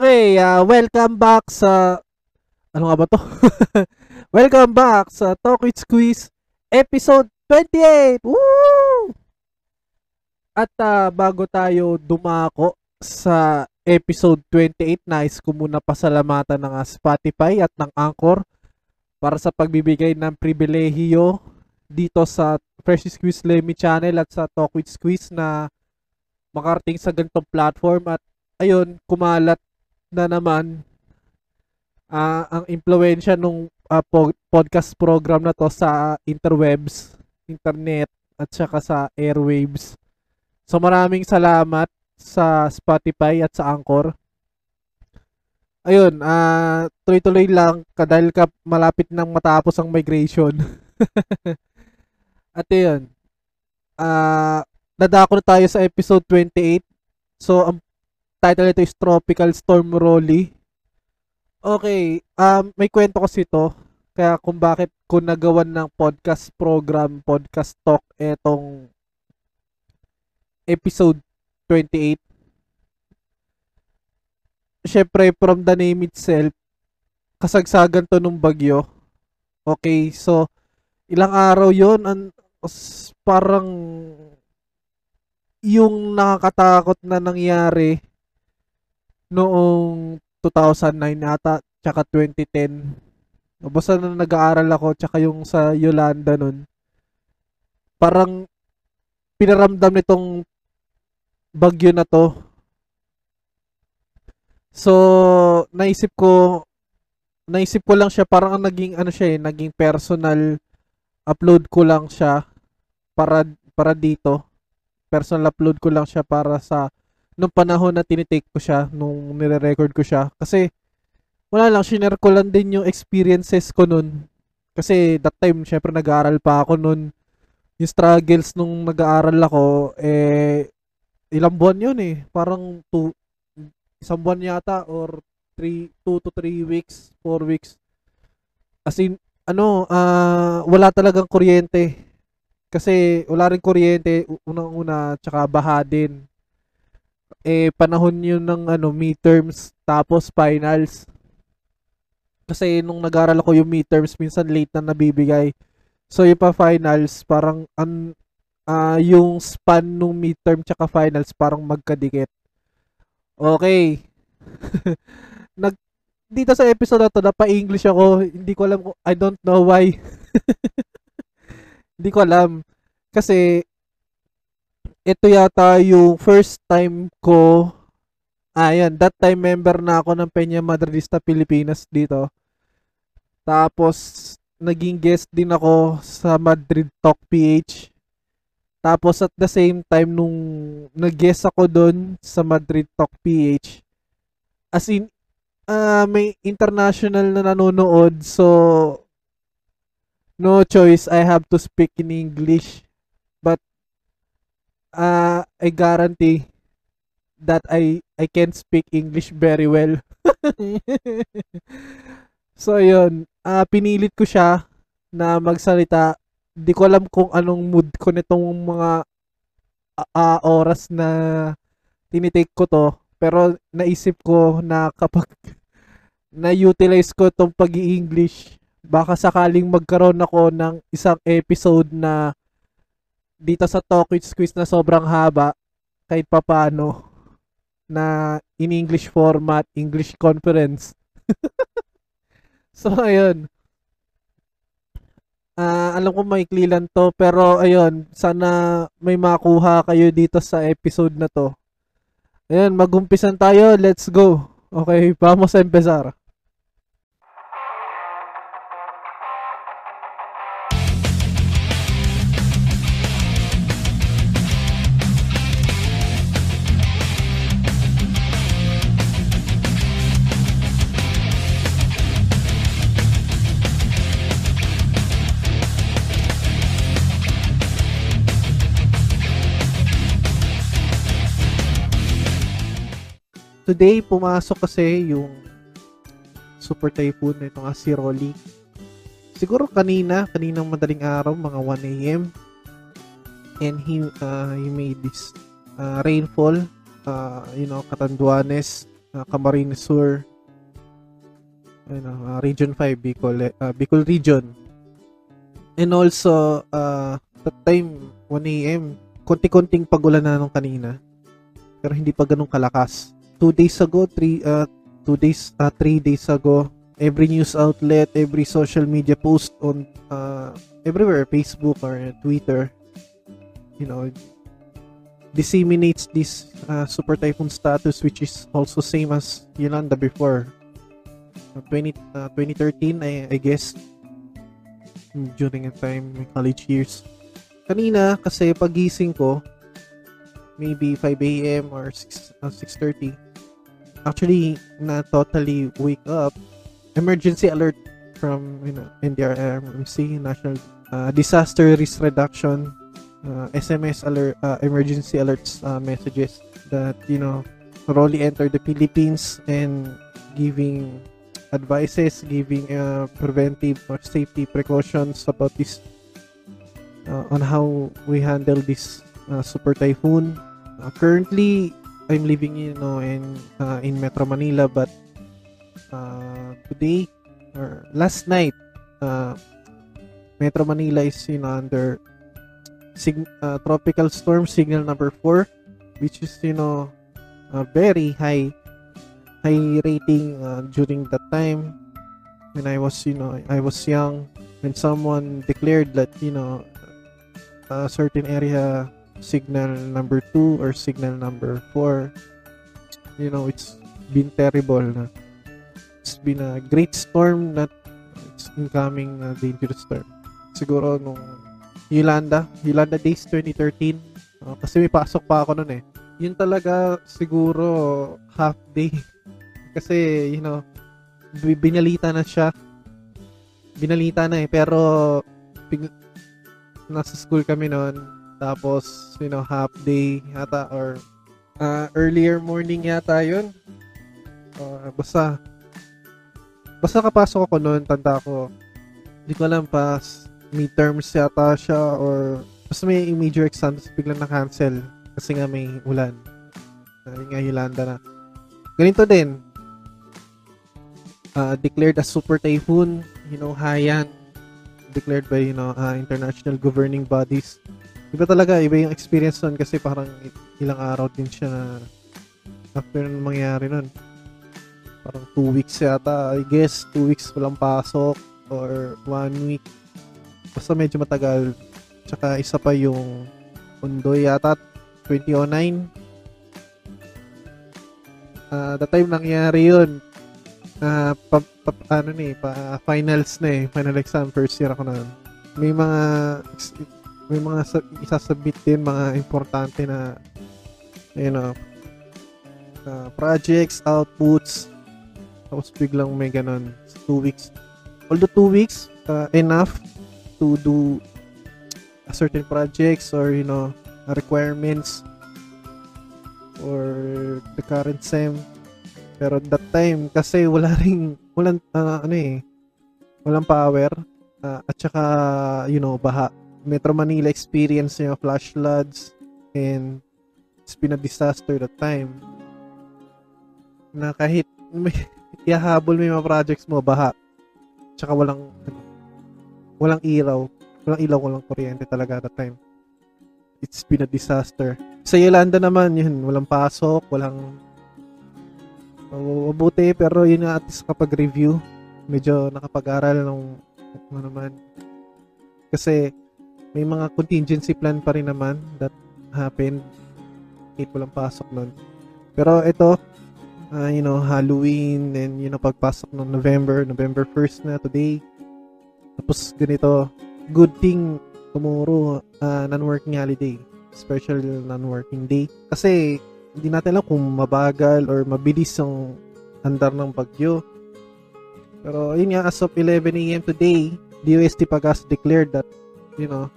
Okay, uh, welcome back sa... Ano nga ba to? welcome back sa Talk with Squeeze episode 28! Woo! At uh, bago tayo dumako sa episode 28, nice ko muna pasalamatan ng uh, Spotify at ng Anchor para sa pagbibigay ng pribilehiyo dito sa Fresh Squeeze Lemmy channel at sa Talk with Squeeze na makarating sa ganitong platform at ayun, kumalat na naman uh, ang impluensya nung uh, po- podcast program na to sa interwebs, internet at saka sa airwaves. So maraming salamat sa Spotify at sa Anchor. Ayun, uh, tuloy-tuloy lang dahil ka malapit nang matapos ang migration. at yun, uh, dadako na tayo sa episode 28. So, ang title nito is Tropical Storm Rolly. Okay, um, may kwento kasi ito. Kaya kung bakit ko nagawan ng podcast program, podcast talk, etong episode 28. Siyempre, from the name itself, kasagsagan to nung bagyo. Okay, so, ilang araw yon an, parang yung nakakatakot na nangyari noong 2009 ata, tsaka 2010. Basta na nag-aaral ako, tsaka yung sa Yolanda nun, parang pinaramdam nitong bagyo na to. So, naisip ko, naisip ko lang siya, parang ang naging, ano siya eh, naging personal upload ko lang siya para, para dito. Personal upload ko lang siya para sa nung panahon na tinitake ko siya, nung nire-record ko siya. Kasi, wala lang, shinare ko lang din yung experiences ko nun. Kasi that time, syempre nag-aaral pa ako nun. Yung struggles nung nag-aaral ako, eh, ilang buwan yun eh. Parang two, isang buwan yata or 3, 2 to 3 weeks, 4 weeks. As in, ano, uh, wala talagang kuryente. Kasi wala rin kuryente, unang-una, tsaka baha din eh panahon yun ng ano midterms tapos finals. Kasi nung nag-aral ako yung midterms minsan late na nabibigay. So yung pa finals parang an uh, yung span nung midterm tsaka finals parang magkadikit. Okay. Nag dito sa episode na to na pa-English ako. Hindi ko alam I don't know why. hindi ko alam. Kasi ito yata yung first time ko ayan, that time member na ako ng Peña Madridista Pilipinas dito. Tapos naging guest din ako sa Madrid Talk PH. Tapos at the same time nung nag-guest ako doon sa Madrid Talk PH, as in uh, may international na nanonood so no choice I have to speak in English uh, I guarantee that I I can speak English very well. so yun, uh, pinilit ko siya na magsalita. Di ko alam kung anong mood ko nitong mga uh, oras na tinitake ko to. Pero naisip ko na kapag na-utilize ko tong pag english baka sakaling magkaroon ako ng isang episode na dito sa Talk with Squeeze na sobrang haba kahit papano na in English format, English conference. so, ayun. Uh, alam ko maikli lang to, pero ayun, sana may makuha kayo dito sa episode na to. Ayun, magumpisan tayo. Let's go. Okay, vamos a empezar. Today pumasok kasi yung super typhoon na si Rolly. Siguro kanina, kaninang madaling araw, mga 1 a.m. And he, uh, he made this uh, rainfall, uh, you know, Katanduanes, uh, Camarines Sur, ano, uh, Region 5, Bicol, uh, Bicol Region. And also, uh, that time, 1 a.m., konti-konting pagulan na nung kanina. Pero hindi pa ganun kalakas. Two days ago, three, uh, two days, uh, three days ago, every news outlet, every social media post on, uh, everywhere, Facebook or Twitter, you know, disseminates this uh, super typhoon status which is also same as Yolanda before 20, uh, 2013 I, I guess during the time my college years kanina kasi pagising ko maybe 5 a.m. or 6 uh, 6:30 actually na totally wake up emergency alert from you know NDRRMC National uh, Disaster Risk Reduction uh, SMS alert uh, emergency alerts uh, messages that you know Rolly entered the Philippines and giving advices, giving uh, preventive or safety precautions about this uh, on how we handle this super typhoon. Currently, I'm living you know in uh, in Metro Manila, but uh, today or last night, uh, Metro Manila is you know under sig- uh, tropical storm signal number 4 which is you know uh, very high high rating uh, during that time. When I was you know I was young when someone declared that you know a certain area signal number 2 or signal number 4 you know it's been terrible na it's been a great storm not it's incoming uh, dangerous storm siguro nung Yolanda Yolanda Days 2013 uh, kasi may pasok pa ako noon eh yun talaga siguro half day kasi, you know, binalita na siya. Binalita na eh. Pero, nasa school kami noon. Tapos, you know, half day yata or uh, earlier morning yata yun. Uh, basta, basta kapasok ako noon, tanda ko. Hindi ko alam pas midterms yata siya or basta may major exams biglang na-cancel kasi nga may ulan. Uh, nga Yolanda na. Ganito din, uh, declared as super typhoon, you know, Haiyan, declared by, you know, uh, international governing bodies. Iba talaga, iba yung experience nun kasi parang ilang araw din siya na after nung mangyari nun. Parang two weeks yata, I guess, two weeks walang pasok or one week. Basta medyo matagal. Tsaka isa pa yung Undoy yata, 2009. Uh, the time nangyari yun, uh, pa, pa, ano ni, pa finals na eh, final exam first year ako na. May mga may mga isasubmit din mga importante na you know uh, projects, outputs tapos biglang may ganun two weeks although two weeks uh, enough to do a certain projects or you know requirements or the current sem pero that time, kasi wala ring, walang, uh, ano eh, walang power. Uh, at saka, you know, baha. Metro Manila experience yung flash floods and it's been a disaster that time. Na kahit may, ihahabol mo yung mga projects mo, baha. Tsaka walang, ano, walang ilaw. Walang ilaw, walang kuryente talaga that time. It's been a disaster. Sa Yolanda naman, yun, walang pasok, walang mabuti pero yun nga at least kapag review medyo nakapag-aral ng ano naman kasi may mga contingency plan pa rin naman that happened kahit walang pasok nun pero ito uh, you know Halloween and you know pagpasok ng November November 1st na today tapos ganito good thing tomorrow uh, non-working holiday special non-working day kasi hindi natin alam kung mabagal or mabilis yung andar ng bagyo. Pero yun nga, as of 11 a.m. today, DOST Pagas declared that, you know,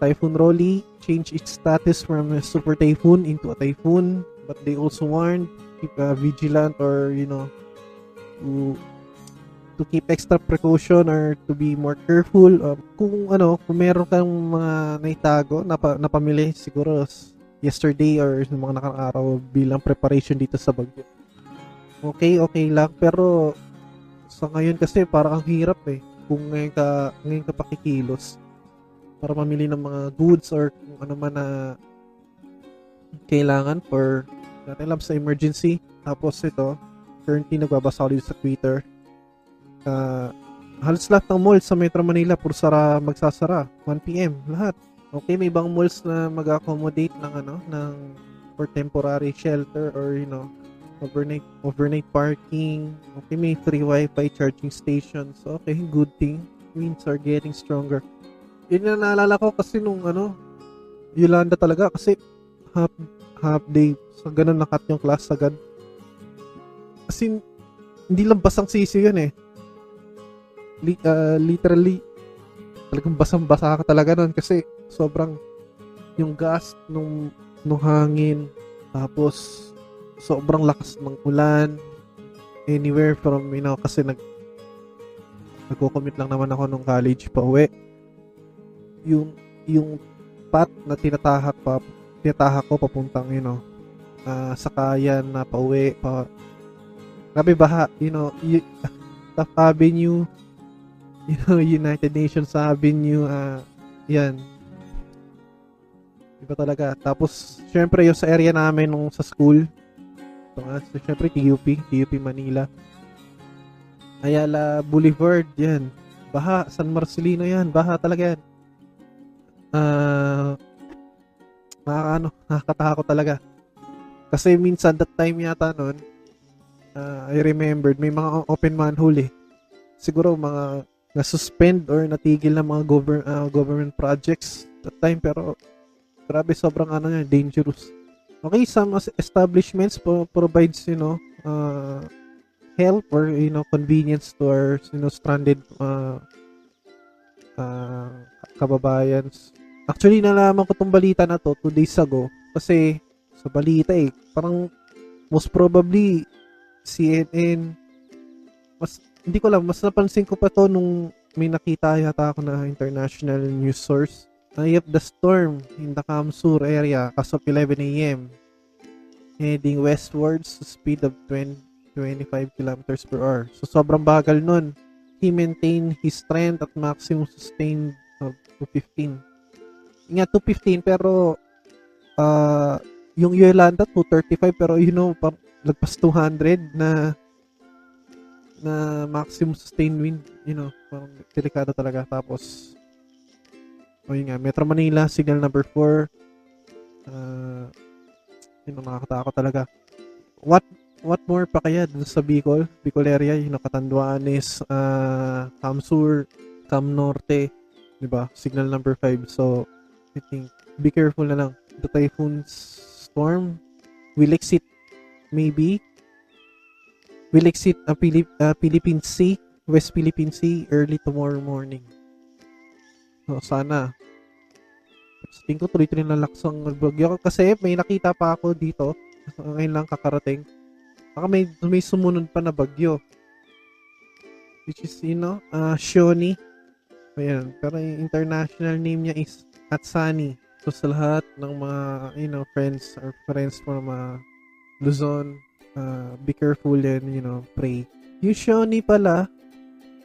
Typhoon Rolly changed its status from a super typhoon into a typhoon. But they also warned, keep uh, vigilant or, you know, to to keep extra precaution or to be more careful. Um, kung ano, kung meron kang mga naitago na, pa, na pamili, siguro yesterday or sa mga nakakaraw bilang preparation dito sa bagyo. okay, okay lang. Pero, sa ngayon kasi, parang ang hirap eh. Kung ngayon ka, ngayon ka pakikilos para mamili ng mga goods or kung ano man na kailangan for natin alam sa emergency. Tapos ito, currently nagbabasa ulit sa Twitter. Uh, halos lahat ng malls sa Metro Manila puro sara magsasara 1 PM lahat. Okay, may ibang malls na mag-accommodate ng ano ng for temporary shelter or you know overnight overnight parking. Okay, may free wifi charging stations. Okay, good thing. Winds are getting stronger. Yun na naalala ko kasi nung ano Yolanda talaga kasi half half day sa so, ganun nakat yung class agad. Kasi hindi lang basang sisi yun eh li, uh, literally talagang basang-basa ka talaga nun kasi sobrang yung gas nung nung hangin tapos sobrang lakas ng ulan anywhere from you know kasi nag nagko-commute lang naman ako nung college pa uwi yung yung path na tinatahak pa tinatahak ko papuntang you know uh, sakayan na pauwi pa grabe baha you know y- Taft Avenue you know, United Nations Avenue, uh, yan. Iba talaga. Tapos, syempre, yung sa area namin nung sa school, ito nga, so, syempre, TUP, TUP Manila. Ayala Boulevard, yan. Baha, San Marcelino yan, baha talaga yan. Ah, uh, nakakaano, nakakatakot talaga. Kasi minsan, that time yata noon, uh, I remembered, may mga open manhole eh. Siguro mga na-suspend or natigil na mga gover- uh, government projects that time pero grabe sobrang ano yan, dangerous. Okay, some establishments pro- provides, you know, uh, help or, you know, convenience to our, you know, stranded uh, uh, kababayans. Actually, nalaman ko tong balita na to two days ago kasi sa balita eh, parang most probably CNN mas hindi ko lang, mas napansin ko pa to nung may nakita yata ako na international news source. Have the storm in the Kamsur area as of 11 a.m. Heading westwards to speed of 20, 25 kilometers per hour. So, sobrang bagal nun. He maintained his strength at maximum sustained of 215. Nga, 215 pero uh, yung Yolanda 235 pero you know, par- lagpas 200 na na maximum sustained wind, you know, parang delikado talaga. Tapos, o yun nga, Metro Manila, signal number 4. Uh, yun, nakakatakot talaga. What what more pa kaya dun sa Bicol? Bicol area, yung Katanduanes, uh, Kamsur, Cam Norte, di ba? Signal number 5. So, I think, be careful na lang. The typhoon storm will exit maybe will exit ang Pilip, uh, Philippine Sea, West Philippine Sea early tomorrow morning. So, sana. Tingin ko tuloy-tuloy na laksang bagyo. Kasi may nakita pa ako dito. Ngayon lang kakarating. Baka may, may sumunod pa na bagyo. Which is, you know, uh, Shoni. Ayan. Pero yung international name niya is Atsani. So, sa lahat ng mga, you know, friends or friends from uh, Luzon, uh, be careful and, you know, pray. Yung Shawnee pala,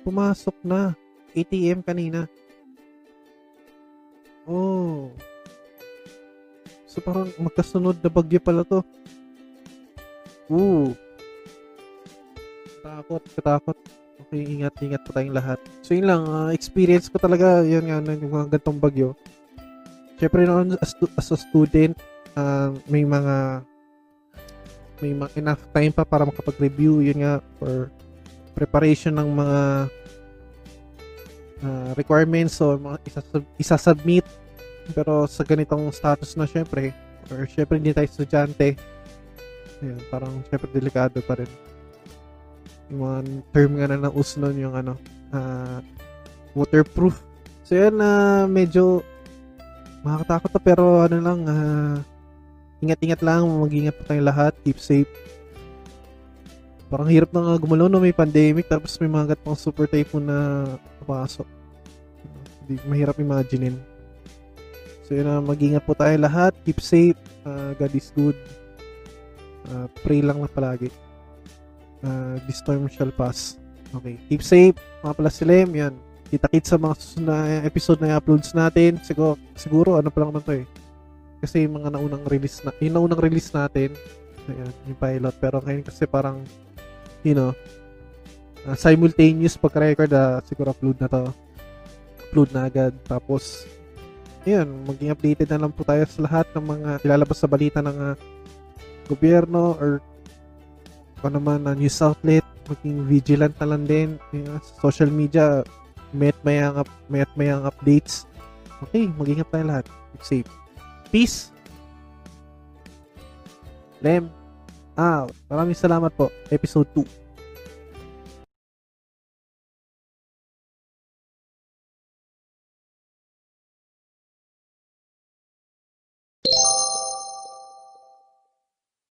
pumasok na. ATM kanina. Oh. So, parang magkasunod na bagyo pala to. Ooh. Takot, katakot. Okay, ingat, ingat po tayong lahat. So, yun lang. Uh, experience ko talaga, yun nga, yung mga gantong bagyo. Siyempre, noon, as, as a student, uh, may mga may enough time pa para makapag-review yun nga for preparation ng mga uh, requirements o mga isa-submit. Pero sa ganitong status na syempre or syempre hindi tayo estudyante. Yun, parang syempre delikado pa rin. Yung mga term nga na naus nun yung ano uh, waterproof. So yan na uh, medyo makakatakot to pero ano lang uh, ingat-ingat lang, mag-ingat po tayong lahat, keep safe. Parang hirap na nga gumalaw no, may pandemic, tapos may mga gatong super typhoon na papasok. Hindi mahirap imaginein. So yun na, mag-ingat po tayo lahat, keep safe, uh, God is good. Uh, pray lang na palagi. uh, this storm shall pass. Okay, keep safe. Mga pala si Lem, yan. Kita-kit sa mga na episode na i-uploads natin. Siguro, siguro ano pa lang naman to eh. Kasi yung mga naunang release na, yung naunang release natin, ayan, yung pilot. Pero ngayon kasi parang, you know, uh, simultaneous pagka-record, uh, siguro upload na to. Upload na agad. Tapos, yun, maging updated na lang po tayo sa lahat ng mga ilalabas sa balita ng uh, gobyerno or ano naman na news outlet maging vigilant na lang din yung social media met mayang up met mayang updates. Okay mag-ingat tayo lahat. Keep safe. Peace. Lem. Ah maraming salamat po. Episode 2